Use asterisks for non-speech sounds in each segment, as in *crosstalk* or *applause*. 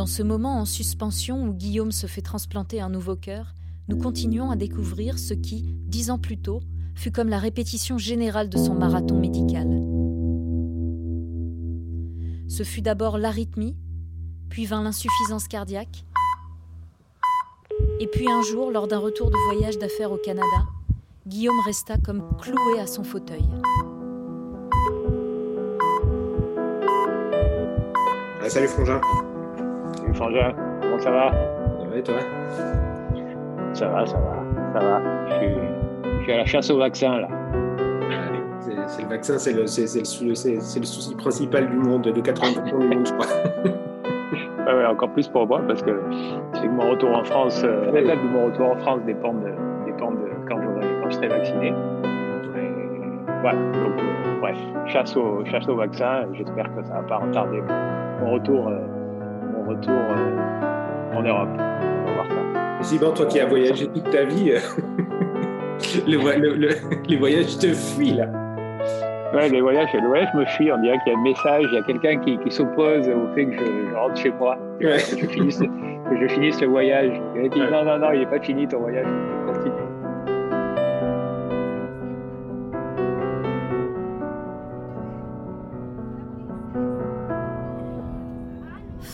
Dans ce moment en suspension où Guillaume se fait transplanter un nouveau cœur, nous continuons à découvrir ce qui, dix ans plus tôt, fut comme la répétition générale de son marathon médical. Ce fut d'abord l'arythmie, puis vint l'insuffisance cardiaque, et puis un jour, lors d'un retour de voyage d'affaires au Canada, Guillaume resta comme cloué à son fauteuil. Ah, salut Frangin. Frangin, comment ça va Ça va et toi? Ça va, ça va, ça va. Je suis, je suis à la chasse au vaccin là. C'est le vaccin, c'est le, souci principal du monde, de 80% du monde, je crois. *laughs* Ouais, ouais, encore plus pour moi parce que c'est que mon retour en France, euh, de mon retour en France dépend de, dépend de quand, je serai vacciné. Voilà, donc euh, bref, chasse au, chasse au vaccin. J'espère que ça va pas retarder mon, retour, euh, retour euh, en Europe. On va voir ça. Toi qui as voyagé toute ta vie, euh, *laughs* le, le- le- les voyages te fuient là. Ouais, les voyages, le voyage me fuit. On dirait qu'il y a un message, il y a quelqu'un qui, qui s'oppose au fait que je, je rentre chez moi, Ouais. que, je finisse, que je finisse le voyage. Il dit Ouais. non, non, non, il n'est pas fini ton voyage,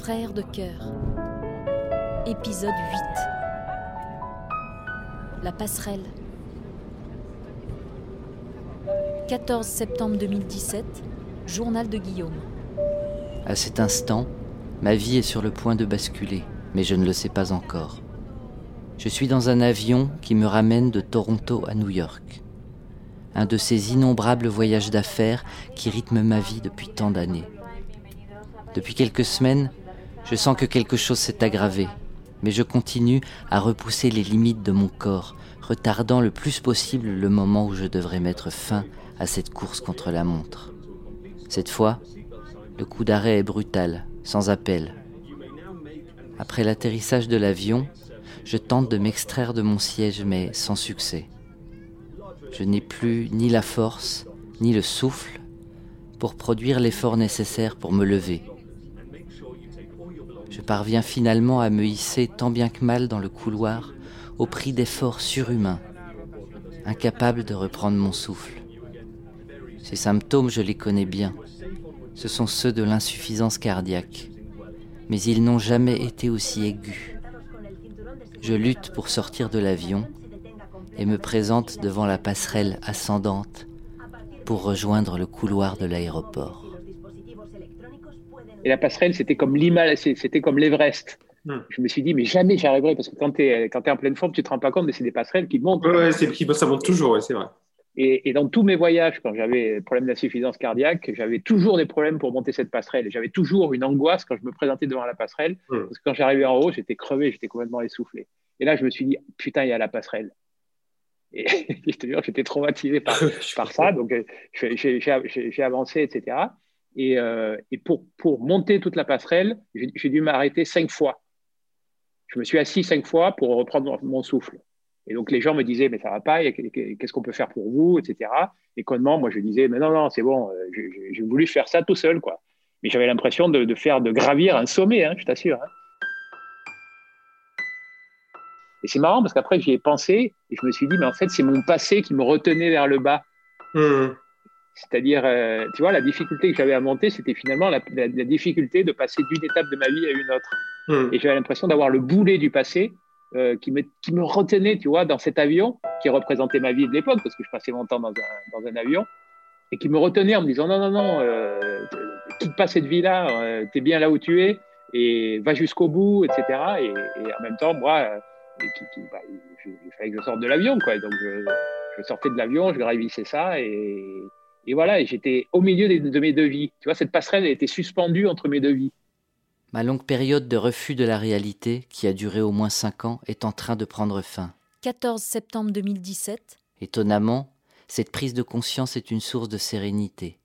Frères de cœur. Épisode 8. La passerelle. 14 septembre 2017. Journal de Guillaume. À cet instant, ma vie est sur le point de basculer, mais je ne le sais pas encore. Je suis dans un avion qui me ramène de Toronto à New York. Un de ces innombrables voyages d'affaires qui rythment ma vie depuis tant d'années. Depuis quelques semaines, je sens que quelque chose s'est aggravé, mais je continue à repousser les limites de mon corps, retardant le plus possible le moment où je devrais mettre fin à cette course contre la montre. Cette fois, le coup d'arrêt est brutal, sans appel. Après l'atterrissage de l'avion, je tente de m'extraire de mon siège, mais sans succès. Je n'ai plus ni la force, ni le souffle pour produire l'effort nécessaire pour me lever. Je parviens finalement à me hisser tant bien que mal dans le couloir au prix d'efforts surhumains, incapable de reprendre mon souffle. Ces symptômes, je les connais bien. Ce sont ceux de l'insuffisance cardiaque. Mais ils n'ont jamais été aussi aigus. Je lutte pour sortir de l'avion et me présente devant la passerelle ascendante pour rejoindre le couloir de l'aéroport. Et la passerelle, c'était comme c'était l'Everest. Hmm. Je me suis dit, mais jamais j'y arriverai parce que quand tu es, en pleine forme, tu te rends pas compte, mais c'est des passerelles qui montent. Ouais, ouais, ça monte toujours, ouais, c'est vrai. Et, et dans tous mes voyages, quand j'avais problème d'insuffisance cardiaque, j'avais toujours des problèmes pour monter cette passerelle. J'avais toujours une angoisse quand je me présentais devant la passerelle, Hmm. parce que quand j'arrivais en haut, j'étais crevé, j'étais complètement essoufflé. Et là, je me suis dit, putain, il y a la passerelle. Et *laughs* je te jure, j'étais traumatisé par, *laughs* par ça. Donc, euh, j'ai avancé, etc. Et, euh, et pour, pour monter toute la passerelle, j'ai dû m'arrêter cinq fois. Je me suis assis cinq fois pour reprendre mon souffle. Et donc, les gens me disaient, mais ça va pas, qu'est-ce qu'on peut faire pour vous, etc. Et connement, moi, je disais, mais non, non, c'est bon, euh, j'ai- voulu faire ça tout seul, quoi. Mais j'avais l'impression de, faire, de gravir un sommet, hein, je t'assure. hein. Et c'est marrant parce qu'après, j'y ai pensé et je me suis dit, mais en fait, c'est mon passé qui me retenait vers le bas. Hum. C'est-à-dire, euh, tu vois, la difficulté que j'avais à monter, c'était finalement la, la- la difficulté de passer d'une étape de ma vie à une autre. Hum. Et j'avais l'impression d'avoir le boulet du passé euh, qui, me, qui me retenait, tu vois, dans cet avion qui représentait ma vie de l'époque, parce que je passais mon temps dans un, dans un avion, et qui me retenait en me disant non, non, non, euh, quitte pas cette vie-là, euh, t'es bien là où tu es, et va jusqu'au bout, etc. Et, et en même temps, moi, et qui- qui- bah, je- il fallait que je sorte de l'avion, quoi. Donc je, je sortais de l'avion, je gravissais ça, et, et voilà, j'étais au milieu des- de mes deux vies. Tu vois, cette passerelle elle était suspendue entre mes deux vies. Ma longue période de refus de la réalité, qui a duré au moins cinq ans, est en train de prendre fin. 14 septembre 2017. Étonnamment, cette prise de conscience est une source de sérénité.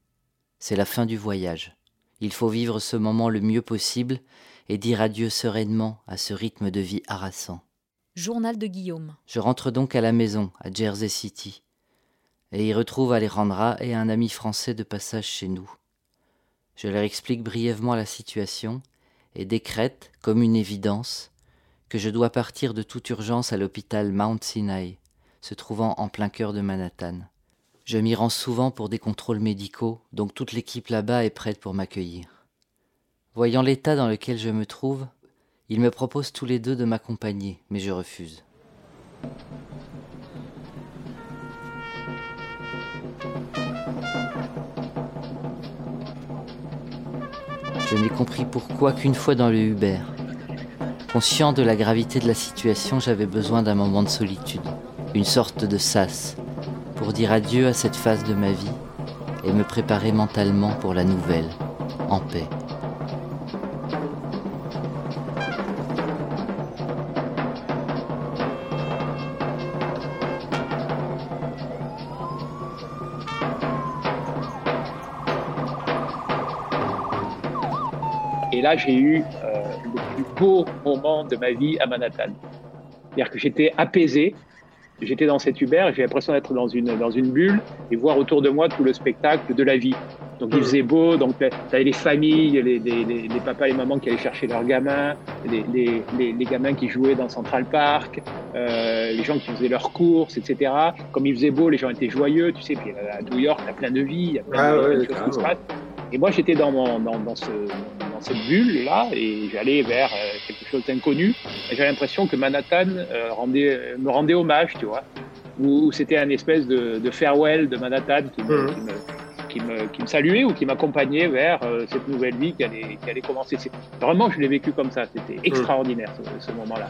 C'est la fin du voyage. Il faut vivre ce moment le mieux possible et dire adieu sereinement à ce rythme de vie harassant. Journal de Guillaume. Je rentre donc à la maison, à Jersey City, et y retrouve Alejandra et un ami français de passage chez nous. Je leur explique brièvement la situation et décrète, comme une évidence, que je dois partir de toute urgence à l'hôpital Mount Sinai, se trouvant en plein cœur de Manhattan. Je m'y rends souvent pour des contrôles médicaux, donc toute l'équipe là-bas est prête pour m'accueillir. Voyant l'état dans lequel je me trouve, ils me proposent tous les deux de m'accompagner, mais je refuse. Je n'ai compris pourquoi qu'une fois dans le Uber. Conscient de la gravité de la situation, j'avais besoin d'un moment de solitude, une sorte de sas, pour dire adieu à cette phase de ma vie et me préparer mentalement pour la nouvelle, en paix. Là, j'ai eu euh, le plus beau moment de ma vie à Manhattan. C'est-à-dire que j'étais apaisé, j'étais dans cet Uber j'ai l'impression d'être dans une, dans une bulle et voir autour de moi tout le spectacle de la vie. Donc il faisait beau, donc tu avais les familles, les, les, les, les, papas et mamans qui allaient chercher leurs gamins, les, les gamins qui jouaient dans Central Park, euh, les gens qui faisaient leurs courses, etc. Comme il faisait beau, les gens étaient joyeux, tu sais, puis à New York, a plein de vie, il y a plein Ah de, ouais, de choses qui se passent. Et moi, j'étais dans, mon, dans, dans, ce, dans cette bulle-là et j'allais vers euh, quelque chose d'inconnu. J'avais l'impression que Manhattan euh, rendait, me rendait hommage, tu vois, où, c'était un espèce de, de farewell de Manhattan qui me, Mhm. qui me, qui me, qui me saluait ou qui m'accompagnait vers euh, cette nouvelle vie qui allait, qui allait commencer. Vraiment, je l'ai vécu comme ça. C'était extraordinaire ce, ce moment-là.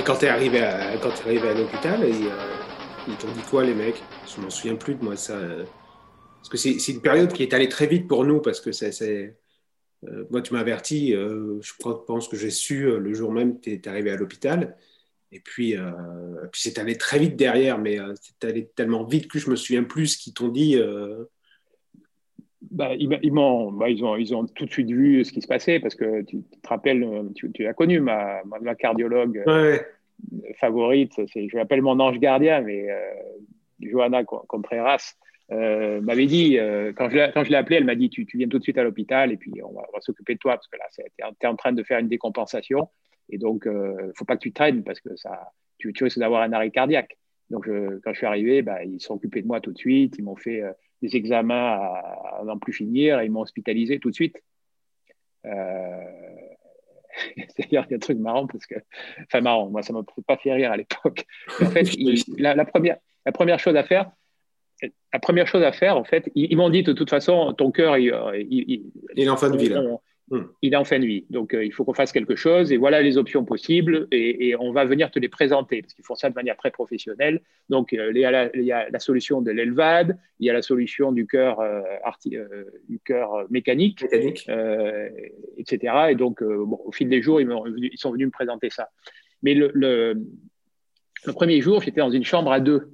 Et quand t'es arrivé à, quand t'es arrivé à l'hôpital, ils, euh, ils t'ont dit quoi les mecs? Je m'en souviens plus de moi ça. euh, Parce que c'est une période qui est allée très vite pour nous parce que c'est, euh, moi tu m'as averti. je pense que j'ai su le jour même que t'es arrivé à l'hôpital. Et puis, puis c'est allé très vite derrière, mais c'est allé tellement vite que je me souviens plus ce qu'ils t'ont dit. Bah, ils, ils m'ont, bah, ils, ont, ils ont tout de suite vu ce qui se passait parce que tu, tu te rappelles, euh, tu, tu as connu ma, ma, ma cardiologue euh, Ouais. favorite, je l'appelle mon ange gardien, mais euh, Johanna Con- Contreras euh, m'avait dit, euh, quand je l'ai, appelée, elle m'a dit tu, tu viens tout de suite à l'hôpital et puis on va, s'occuper de toi parce que là, tu es en train de faire une décompensation et donc il ne faut pas que tu traînes parce que ça, tu, tu risques d'avoir un arrêt cardiaque. Donc je- quand je suis arrivé, bah, ils se sont occupés de moi tout de suite, ils m'ont fait des examens à, n'en plus finir ils m'ont hospitalisé tout de suite. Euh, C'est-à-dire, il y a un truc marrant parce que, enfin marrant, moi ça m'a pas fait rire à l'époque. En fait, il- la, la première, la première chose à faire, la première chose à faire, en fait, ils, ils m'ont dit de toute façon, ton cœur, il, il, il- Il est en fin de vie là. on- Hmm. il est en fin de vie. Donc, euh, il faut qu'on fasse quelque chose et voilà les options possibles et, et on va venir te les présenter parce qu'ils font ça de manière très professionnelle. Donc, euh, il, y a la, il y a la solution de l'ELVAD, il y a la solution du cœur, euh, euh, du cœur mécanique, Mécanique. etc. Et donc, bon, au fil des jours, ils, sont venus me présenter ça. Mais le, le, le premier jour, j'étais dans une chambre à deux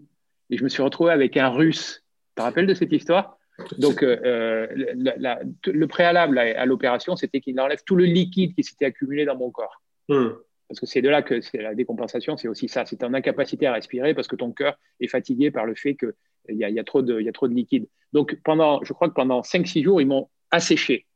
et je me suis retrouvé avec un russe. Tu te rappelles de cette histoire? Donc, euh, euh, la- la- le préalable à, à l'opération, c'était qu'il enlève tout le liquide qui s'était accumulé dans mon corps. Hmm. Parce que c'est de là que c'est la décompensation, c'est aussi ça. C'est en incapacité à respirer parce que ton cœur est fatigué par le fait qu'il y a, il y, a trop de- il y a trop de liquide. Donc, pendant, je crois que pendant 5-6 jours, ils m'ont asséché.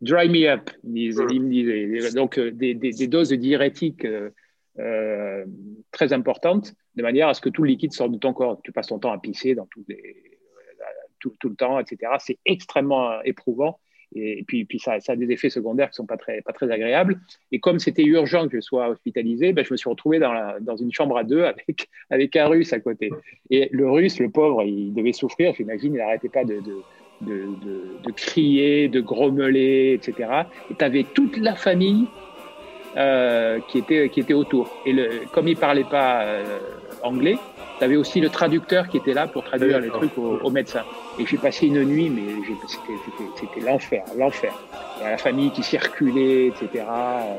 Dry me up, ils, disaient- ils me disaient. Donc, euh, des, des- des doses de diurétiques euh, euh, très importantes, de manière à ce que tout le liquide sorte de ton corps. Tu passes ton temps à pisser dans tous les, tout, le temps, etc. C'est extrêmement euh, éprouvant. Et, puis, puis ça, a des effets secondaires qui sont pas très, pas très agréables. Et comme c'était urgent que je sois hospitalisé, ben, je me suis retrouvé dans, dans une chambre à deux avec, *laughs* avec un russe à côté. Et le russe, le pauvre, il devait souffrir, j'imagine, il n'arrêtait pas de, de, de, de crier, de grommeler, etc. Et tu avais toute la famille euh, qui, était, qui était autour. Et le, comme il ne parlait pas euh, anglais, tu avais aussi le traducteur qui était là pour traduire les trucs aux, aux médecins. Et j'ai passé une nuit, mais c'était- l'enfer, l'enfer. Il y a la famille qui circulait, etc. Euh,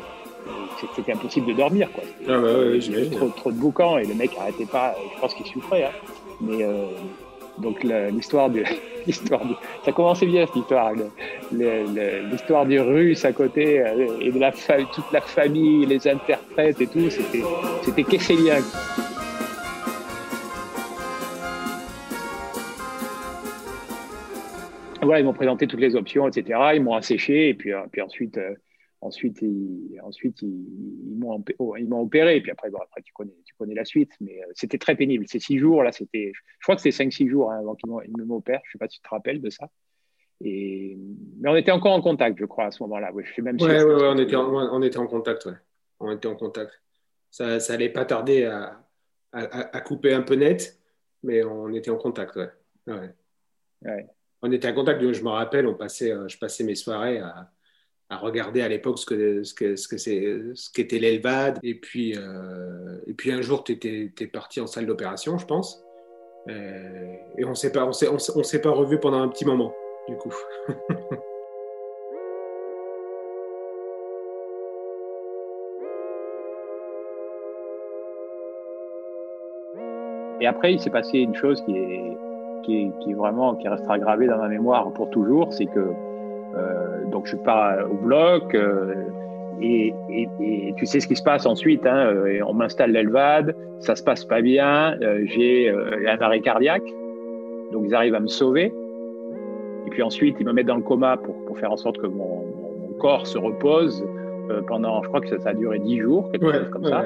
C'était impossible de dormir, quoi. Ah bah ouais, trop, trop de boucans et le mec arrêtait pas. Je pense qu'il souffrait, hein. mais euh, Donc l'histoire du, *laughs* l'histoire ça commençait bien cette histoire, l'histoire du russe à côté euh, et de la toute la famille, les interprètes et tout, c'était c'était. Voilà, ils m'ont présenté toutes les options, etc. Ils m'ont asséché et puis, euh, puis ensuite, euh, ensuite, ils, ensuite ils, oh, ils m'ont opéré. Et puis après, bon, après tu, connais, tu connais la suite. Mais euh, c'était très pénible. Ces six jours, là, c'était. Je crois que c'était cinq, six jours hein, avant qu'ils m'opèrent. Je ne sais pas si tu te rappelles de ça. Et... Mais on était encore en contact, je crois, à ce moment-là. Je même ouais, ouais, on, était en, on était en contact. Ouais. On était en contact. Ça, ça allait pas tarder à, à, couper un peu net, mais on était en contact. Ouais. ouais. On était en contact. Je me rappelle, on passait, euh, je passais mes soirées à à regarder à l'époque ce que ce que ce que c'est ce qu'était l'Elvad. Et puis euh, et puis un jour tu étais, parti en salle d'opération je pense. Euh, et on s'est pas on s'est on, s'est pas revu pendant un petit moment du coup. *laughs* Et après il s'est passé une chose qui est qui est, qui est vraiment qui restera gravée dans ma mémoire pour toujours c'est que donc je pars au bloc euh, et, et, tu sais ce qui se passe ensuite. Hein, euh, on m'installe l'Elvad, ça se passe pas bien, j'ai un arrêt cardiaque, donc ils arrivent à me sauver. Et puis ensuite ils me mettent dans le coma pour, pour faire en sorte que mon, mon corps se repose pendant, je crois que ça, ça, a duré dix jours, quelque chose comme ça.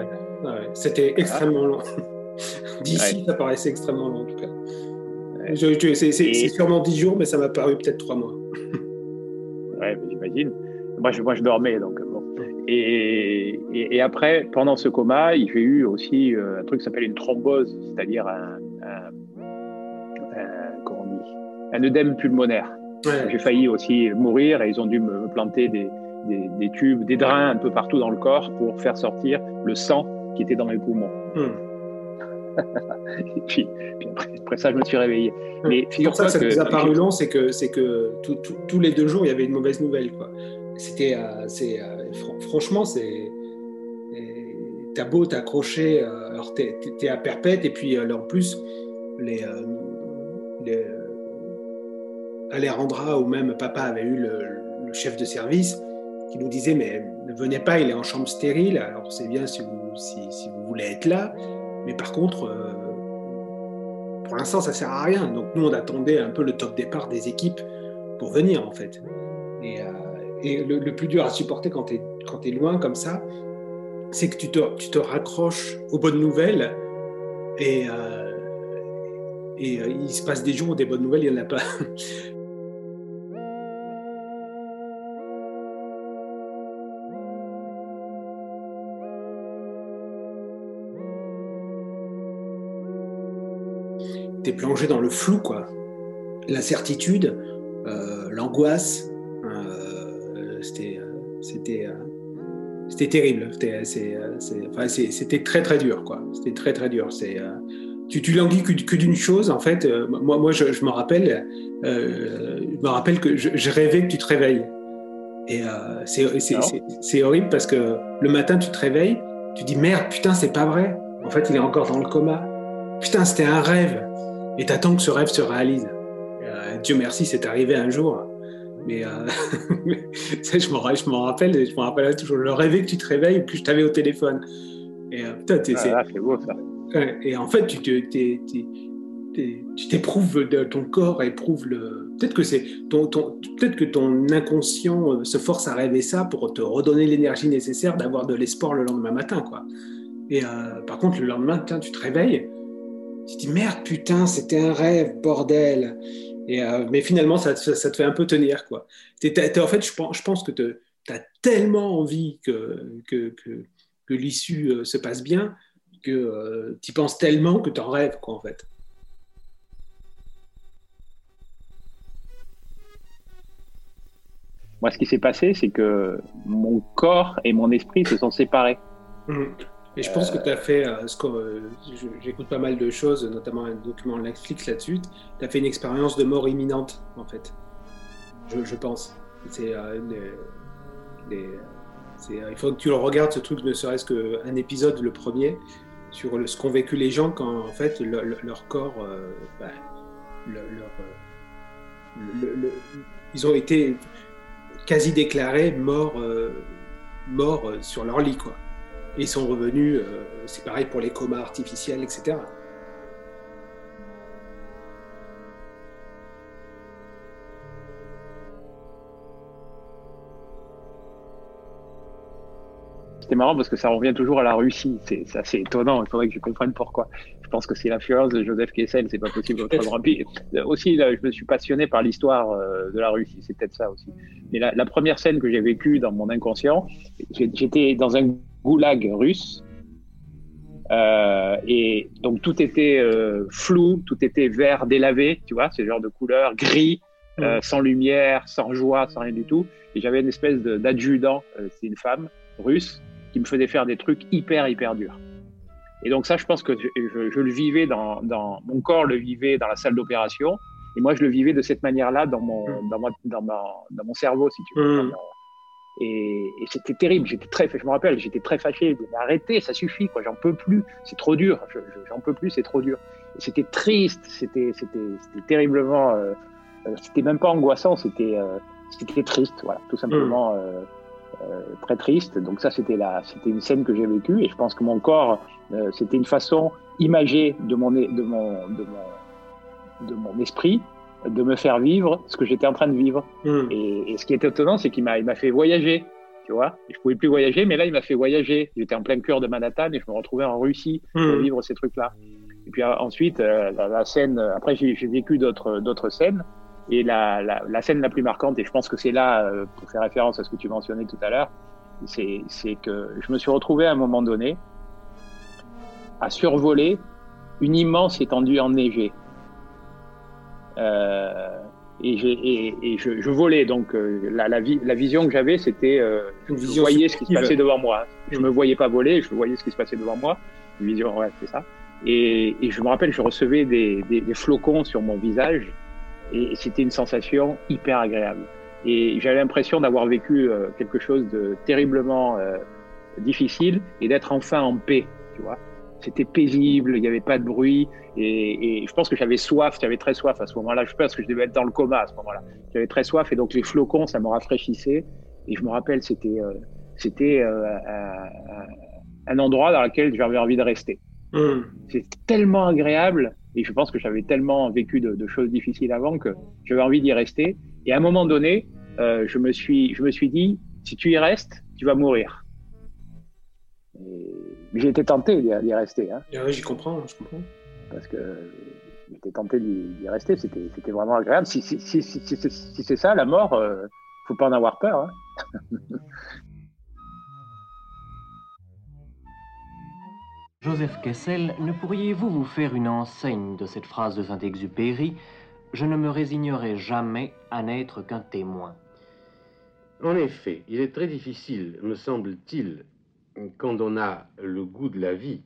C'était extrêmement long. *laughs* D'ici, ça paraissait extrêmement long en tout cas. C'est sûrement dix jours, mais ça m'a paru peut-être trois mois. *laughs* J'imagine. Moi je, moi, je dormais, donc bon. Et, et, après, pendant ce coma, j'ai eu aussi euh, un truc qui s'appelle une thrombose, c'est-à-dire un, comment on dit, un œdème pulmonaire. J'ai failli aussi mourir et ils ont dû me planter des, des, des, tubes, des drains un peu partout dans le corps pour faire sortir le sang qui était dans mes poumons. Hmm. *laughs* et puis, après, ça, je me suis réveillé. Mais figure ça, ça nous a paru long, c'est que, c'est que tous les deux jours, il y avait une mauvaise nouvelle. Quoi. C'était, euh, c'est, euh, franchement, c'est. T'as beau t'accrocher, euh, alors t'es, es à perpète, et puis en plus, les, les Alejandra ou même papa avait eu le, chef de service qui nous disait mais ne venez pas, il est en chambre stérile, alors c'est bien si vous, si, si vous voulez être là, mais par contre, euh, pour l'instant, ça sert à rien. Donc nous, on attendait un peu le top départ des équipes pour venir, en fait. Et, euh, le, plus dur à supporter quand tu es, loin comme ça, c'est que tu te, raccroches aux bonnes nouvelles et, euh, et il se passe des jours où des bonnes nouvelles, il n'y en a pas. *laughs* plongé dans le flou, quoi. L'incertitude, euh, l'angoisse, euh, c'était, euh, c'était, c'était terrible. C'était, très très dur, quoi. C'était très très dur. C'est, tu, tu languis que, que, d'une chose, en fait. moi, moi, je, me rappelle, je me rappelle que je, rêvais que tu te réveilles. Et c'est, c'est, c'est horrible parce que le matin, tu te réveilles, tu dis merde, putain, c'est pas vrai. En fait, il est encore dans le coma. Putain, c'était un rêve et t'attends que ce rêve se réalise. Euh, Dieu merci, c'est arrivé un jour. Mais euh, *laughs* je m'en rappelle, je m'en rappelle toujours. Le rêver que tu te réveilles ou que je t'avais au téléphone. Et euh, putain, ah, c'est beau ça. Et en fait, tu t'éprouves, ton corps éprouve le. Peut-être que c'est ton, ton peut-être que ton inconscient se force à rêver ça pour te redonner l'énergie nécessaire d'avoir de l'espoir le lendemain matin, quoi. Et par contre, le lendemain, tu te réveilles tu te dis merde, putain, c'était un rêve, bordel. Et, euh, mais finalement, ça, ça, te fait un peu tenir. Quoi. en fait, je pense, je pense que tu as tellement envie que, que, que, que l'issue euh, se passe bien que euh, tu penses tellement que tu en rêves, quoi, en fait. Moi, ce qui s'est passé, c'est que mon corps et mon esprit se sont séparés. Mmh. Et je pense que tu as fait, euh, ce que, euh, j'écoute pas mal de choses, notamment un document Netflix là-dessus, tu as fait une expérience de mort imminente, en fait. Je, pense. C'est, euh, il faut que tu le regardes, ce truc, ne serait-ce qu'un épisode, le premier, sur ce qu'ont vécu les gens quand, en fait, leur corps, bah, ils ont été quasi déclarés morts, morts sur leur lit, quoi. Et ils sont revenus, c'est pareil pour les comas artificiels, etc. C'était marrant parce que ça revient toujours à la Russie. C'est assez étonnant. Il faudrait que je comprenne pourquoi. Je pense que c'est l'influence de Joseph Kessel. C'est pas possible autrement. *laughs* Puis, aussi, je me suis passionné par l'histoire euh, de la Russie. C'est peut-être ça aussi. Mais la, première scène que j'ai vécue dans mon inconscient, j'étais dans un goulag russe. Euh, et donc tout était euh, flou, tout était vert délavé, tu vois, ce genre de couleur, gris, euh, sans lumière, sans joie, sans rien du tout. Et j'avais une espèce d'adjudant, c'est une femme russe, qui me faisait faire des trucs hyper, hyper durs. Et donc ça, je pense que je, je, le vivais dans, dans, mon corps le vivait dans la salle d'opération, et moi je le vivais de cette manière-là dans mon, mm. dans, dans, dans, mon cerveau, si tu veux. Mm. Et, et c'était terrible. J'étais très, je me rappelle, j'étais très fâché. Mais arrêtez, ça suffit, quoi. J'en peux plus. C'est trop dur. J'en peux plus. C'est trop dur. C'était triste. C'était, c'était, c'était terriblement. Euh, euh, c'était même pas angoissant. C'était, euh, c'était triste. Voilà, tout simplement. Mm. Euh, euh, très triste. Donc ça, c'était la, c'était une scène que j'ai vécue et je pense que mon corps, c'était une façon imagée de mon, de mon, de mon, de mon esprit de me faire vivre ce que j'étais en train de vivre. Hmm. Et, et, ce qui était étonnant, c'est qu'il m'a, il m'a fait voyager. Tu vois, je pouvais plus voyager, mais là, il m'a fait voyager. J'étais en plein cœur de Manhattan et je me retrouvais en Russie pour hmm. vivre ces trucs-là. Et puis ensuite, euh, la, la, scène. Après, j'ai, vécu d'autres, d'autres scènes. Et la, la, la, scène la plus marquante, et je pense que c'est là, euh, pour faire référence à ce que tu mentionnais tout à l'heure, c'est, c'est que je me suis retrouvé à un moment donné à survoler une immense étendue enneigée. Euh, et, et, et je, je, volais, donc euh, la, la, la, vision que j'avais, c'était euh, je voyais ce qui se passait devant moi. Je me voyais pas voler, je voyais ce qui se passait devant moi. Une vision, ouais, c'est ça. Et, et, je me rappelle, je recevais des, des, des flocons sur mon visage et c'était une sensation hyper agréable. Et j'avais l'impression d'avoir vécu euh, quelque chose de terriblement euh, difficile et d'être enfin en paix, tu vois. C'était paisible, il n'y avait pas de bruit et, et je pense que j'avais soif, j'avais très soif à ce moment-là. Je pense que je devais être dans le coma à ce moment-là. J'avais très soif et donc les flocons, ça me rafraîchissait. Et je me rappelle, c'était euh, c'était un endroit dans lequel j'avais envie de rester. Mmh. C'est tellement agréable et je pense que j'avais tellement vécu de, de, choses difficiles avant que j'avais envie d'y rester. Et à un moment donné, euh, je, me suis, je me suis dit, si tu y restes, tu vas mourir. J'ai été tenté d'y rester. Hein. Ah oui, j'y comprends, je comprends. Parce que j'étais tenté d'y rester, c'était vraiment agréable. Si, si, si, si c'est ça, la mort, euh, faut pas en avoir peur. Hein. *laughs* Joseph Kessel, ne pourriez-vous vous faire une enseigne de cette phrase de Saint-Exupéry? Je ne me résignerai jamais à n'être qu'un témoin. En effet, il est très difficile, me semble-t-il, quand on a le goût de la vie,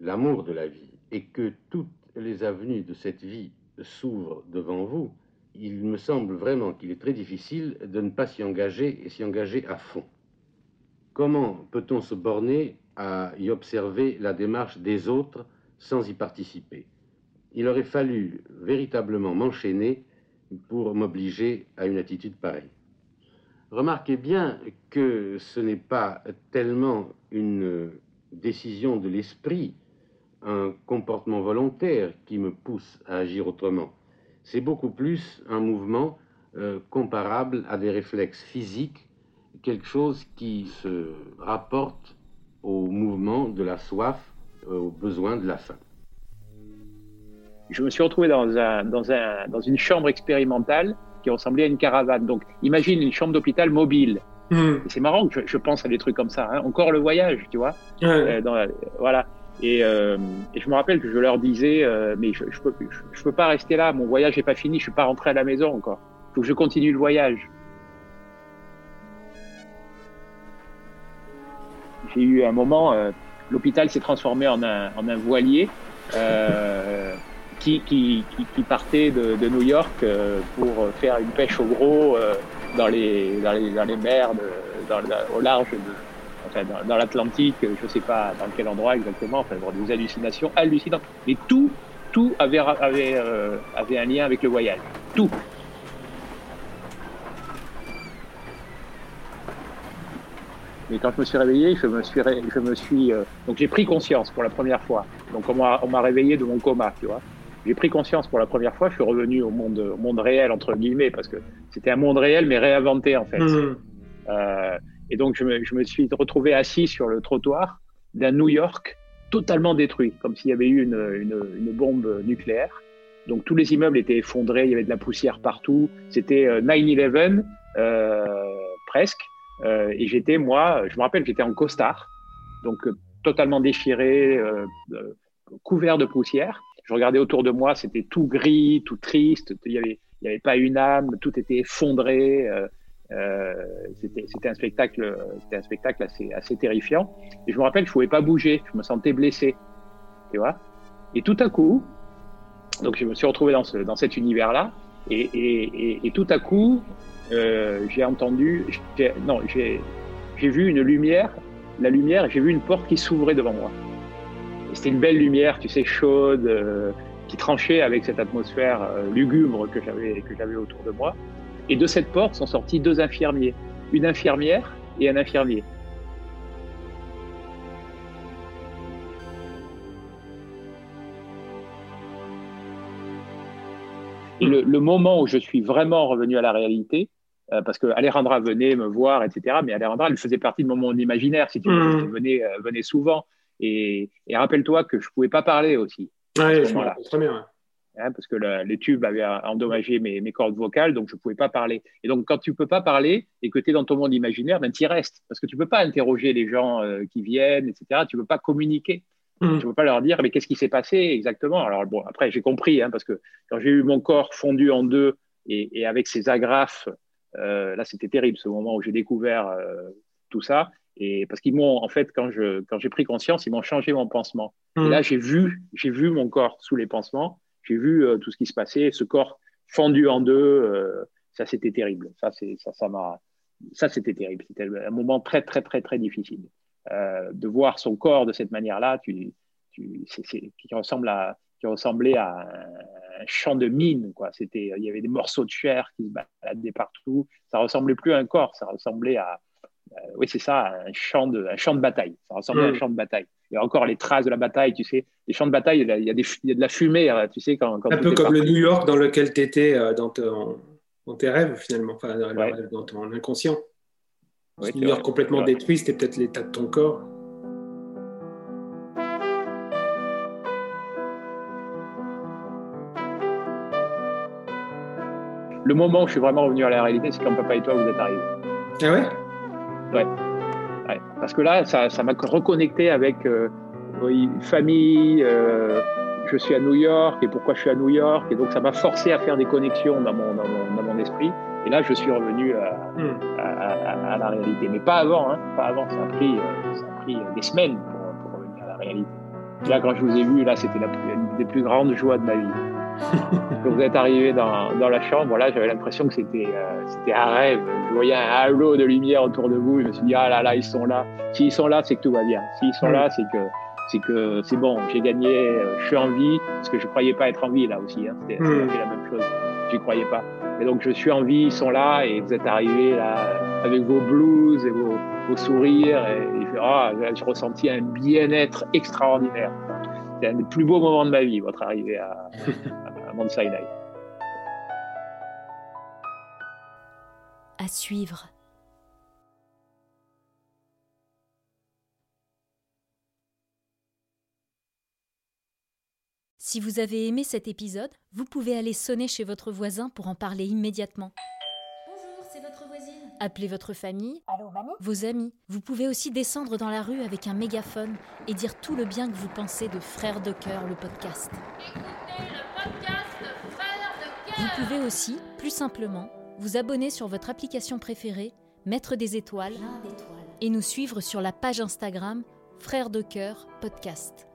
l'amour de la vie, et que toutes les avenues de cette vie s'ouvrent devant vous, il me semble vraiment qu'il est très difficile de ne pas s'y engager et s'y engager à fond. Comment peut-on se borner à y observer la démarche des autres sans y participer? Il aurait fallu véritablement m'enchaîner pour m'obliger à une attitude pareille. Remarquez bien que ce n'est pas tellement une décision de l'esprit, un comportement volontaire qui me pousse à agir autrement. C'est beaucoup plus un mouvement euh, comparable à des réflexes physiques, quelque chose qui se rapporte au mouvement de la soif, euh, aux besoins de la faim. Je me suis retrouvé dans une chambre expérimentale qui ressemblait à une caravane. Donc, imagine une chambre d'hôpital mobile. Hmm. C'est marrant que je, pense à des trucs comme ça. Hein. Encore le voyage, tu vois. Euh, dans, voilà. Et, euh, et, je me rappelle que je leur disais, euh, mais je, je peux, je, peux pas rester là. Mon voyage n'est pas fini. Je suis pas rentré à la maison encore. Il faut que je continue le voyage. j'ai eu un moment, l'hôpital s'est transformé en un, en un voilier qui, qui, qui, partait de, New York euh, pour faire une pêche au gros euh, dans, les, dans, les, dans les mers, dans, au large, de, enfin, dans, l'Atlantique, je ne sais pas dans quel endroit exactement, enfin, des hallucinations hallucinantes. Mais tout tout avait, avait, euh, avait un lien avec le voyage. Tout. Mais quand je me suis réveillé, je me suis, je me suis donc j'ai pris conscience pour la première fois. Donc on m'a réveillé de mon coma, tu vois. J'ai pris conscience pour la première fois. Je suis revenu au monde, au monde réel entre guillemets parce que c'était un monde réel mais réinventé en fait. Mmh. Euh, et donc je me, je me, suis retrouvé assis sur le trottoir d'un New York totalement détruit, comme s'il y avait eu une, une, une, bombe nucléaire. Donc tous les immeubles étaient effondrés, il y avait de la poussière partout. C'était 9/11 euh, euh, presque. Euh, et j'étais, moi, je me rappelle, j'étais en costard, donc totalement déchiré, couvert de poussière. Je regardais autour de moi, c'était tout gris, tout triste, il n'y avait, pas une âme, tout était effondré. c'était un spectacle, c'était un spectacle assez, terrifiant. Et je me rappelle, je pouvais pas bouger, je me sentais blessé, tu vois. Et tout à coup, donc je me suis retrouvé dans, ce, dans cet univers-là, et, tout à coup, euh, j'ai entendu, non, j'ai vu une lumière, la lumière, j'ai vu une porte qui s'ouvrait devant moi. C'était une belle lumière, tu sais, chaude, euh, qui tranchait avec cette atmosphère euh, lugubre que j'avais que j'avais autour de moi. Et de cette porte sont sortis deux infirmiers, une infirmière et un infirmier. Et le, le, moment où je suis vraiment revenu à la réalité, euh, parce que Alejandra venait me voir, etc. Mais Alejandra, elle faisait partie de mon monde imaginaire, si tu veux. Elle venait, euh, venait souvent. Et, rappelle-toi que je ne pouvais pas parler aussi. Oui, je me très bien. Hein, parce que les tubes avaient endommagé mes, mes, cordes vocales, donc je ne pouvais pas parler. Et donc, quand tu ne peux pas parler et que tu es dans ton monde imaginaire, ben, tu y restes. Parce que tu ne peux pas interroger les gens euh, qui viennent, etc. Tu ne peux pas communiquer. Tu ne peux pas leur dire, mais qu'est-ce qui s'est passé exactement? Alors, bon, après, j'ai compris, hein, parce que quand j'ai eu mon corps fondu en deux et, et avec ces agrafes euh, là, c'était terrible ce moment où j'ai découvert euh, tout ça. Et parce qu'ils m'ont, en fait, quand je quand j'ai pris conscience, ils m'ont changé mon pansement. Et là, mmh. j'ai vu, j'ai vu mon corps sous les pansements. J'ai vu euh, tout ce qui se passait, ce corps fendu en deux. ça, c'était terrible. Ça, c'est ça, ça m'a, ça, c'était terrible. C'était un moment très, très, très, très difficile. de voir son corps de cette manière-là, tu, tu, c'est, qui ressemble à, qui ressemblait à un, champ de mine. Quoi. C'était, il y avait des morceaux de chair qui se baladaient partout. Ça ressemblait plus à un corps, ça ressemblait à, euh, oui, c'est ça, un champ de, un champ de bataille. Ça ressemblait à un mm. champ de bataille. Il y a encore les traces de la bataille, tu sais. Les champs de bataille, il y a, des, il y a de la fumée, hein, tu sais. Quand, un peu comme le New York dans lequel tu étais euh, dans, dans, tes rêves, finalement, enfin, dans ton inconscient. New York complètement détruit, c'était peut-être l'état de ton corps. le moment où je suis vraiment revenu à la réalité, c'est quand papa et toi vous êtes arrivés. Ah ouais? Ouais. ouais. Parce que là, ça, ça m'a reconnecté avec euh, une famille. Euh, je suis à New York et pourquoi je suis à New York. Et donc, ça m'a forcé à faire des connexions dans mon, dans mon, dans mon esprit. Et là, je suis revenu à, hmm. à, à, la réalité. Mais pas avant, hein, pas avant. Ça a pris, euh, ça a pris des semaines pour, pour, revenir à la réalité. Là, quand je vous ai vu, là, c'était une des plus grandes joies de ma vie. Quand vous êtes arrivé dans, dans la chambre, là, j'avais l'impression que c'était euh, c'était un rêve. Je voyais un halo de lumière autour de vous. Je me suis dit, ah là là, ils sont là. S'ils sont là, c'est que tout va bien. S'ils sont là, c'est que c'est que c'est bon, j'ai gagné, euh, je suis en vie, parce que je croyais pas être en vie là aussi. Hein. C'était hmm. la même chose. J'y croyais pas. Et donc je suis en vie, ils sont là, et vous êtes arrivés là avec vos blues et vos, vos sourires, et, je, ah, je ressentis un bien-être extraordinaire. C'est un des plus beaux moments de ma vie, votre arrivée à, *laughs* à suivre. Si vous avez aimé cet épisode, vous pouvez aller sonner chez votre voisin pour en parler immédiatement. Appelez votre famille, Allô, mamie? Vos amis. Vous pouvez aussi descendre dans la rue avec un mégaphone et dire tout le bien que vous pensez de Frères de cœur, le podcast. Écoutez le podcast. Vous pouvez aussi, plus simplement, vous abonner sur votre application préférée, mettre des étoiles et nous suivre sur la page Instagram Frères de Cœur Podcast.